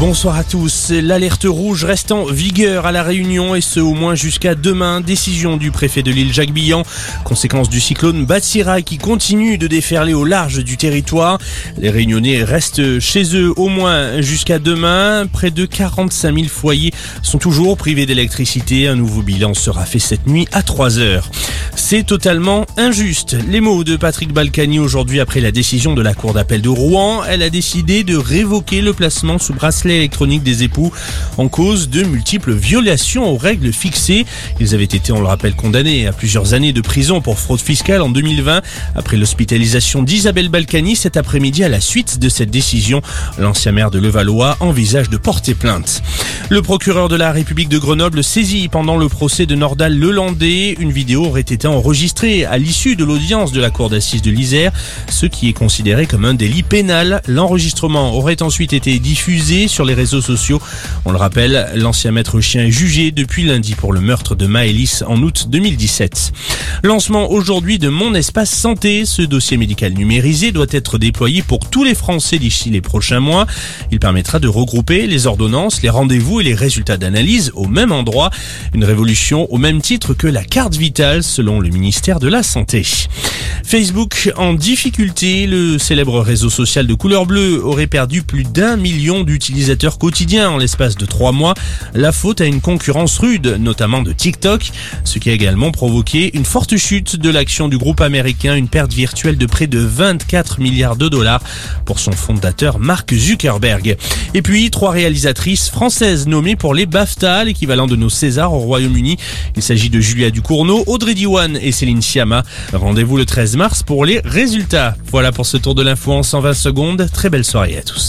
Bonsoir à tous. L'alerte rouge reste en vigueur à la Réunion et ce au moins jusqu'à demain. Décision du préfet de l'île Jacques Billan. Conséquence du cyclone Batsira qui continue de déferler au large du territoire. Les Réunionnais restent chez eux au moins jusqu'à demain. Près de 45 000 foyers sont toujours privés d'électricité. Un nouveau bilan sera fait cette nuit à 3 heures. C'est totalement injuste. Les mots de Patrick Balkany aujourd'hui après la décision de la Cour d'appel de Rouen. Elle a décidé de révoquer le placement sous bracelet électronique des époux en cause de multiples violations aux règles fixées. Ils avaient été, on le rappelle, condamnés à plusieurs années de prison pour fraude fiscale en 2020 après l'hospitalisation d'Isabelle Balkany cet après-midi à la suite de cette décision. L'ancien maire de Levallois envisage de porter plainte. Le procureur de la République de Grenoble saisit pendant le procès de Nordal Lelandais. Une vidéo aurait été enregistrée à l'issue de l'audience de la cour d'assises de l'Isère, ce qui est considéré comme un délit pénal. L'enregistrement aurait ensuite été diffusé sur les réseaux sociaux. On le rappelle, l'ancien maître chien est jugé depuis lundi pour le meurtre de Maëlys en août 2017. Lancement aujourd'hui de Mon Espace Santé. Ce dossier médical numérisé doit être déployé pour tous les Français d'ici les prochains mois. Il permettra de regrouper les ordonnances, les rendez-vous et les résultats d'analyse au même endroit. Une révolution au même titre que la carte vitale selon le ministère de la Santé. Facebook en difficulté, le célèbre réseau social de couleur bleue aurait perdu plus d'un million d'utilisateurs quotidiens en l'espace de trois mois. La faute à une concurrence rude, notamment de TikTok, ce qui a également provoqué une forte chute de l'action du groupe américain, une perte virtuelle de près de 24 milliards de dollars pour son fondateur Mark Zuckerberg. Et puis, trois réalisatrices françaises nommées pour les BAFTA, l'équivalent de nos Césars au Royaume-Uni. Il s'agit de Julia Ducournau, Audrey Diwan et Céline Sciamma. Rendez-vous le 13 mars pour les résultats. Voilà pour ce tour de l'info en 120 secondes. Très belle soirée à tous.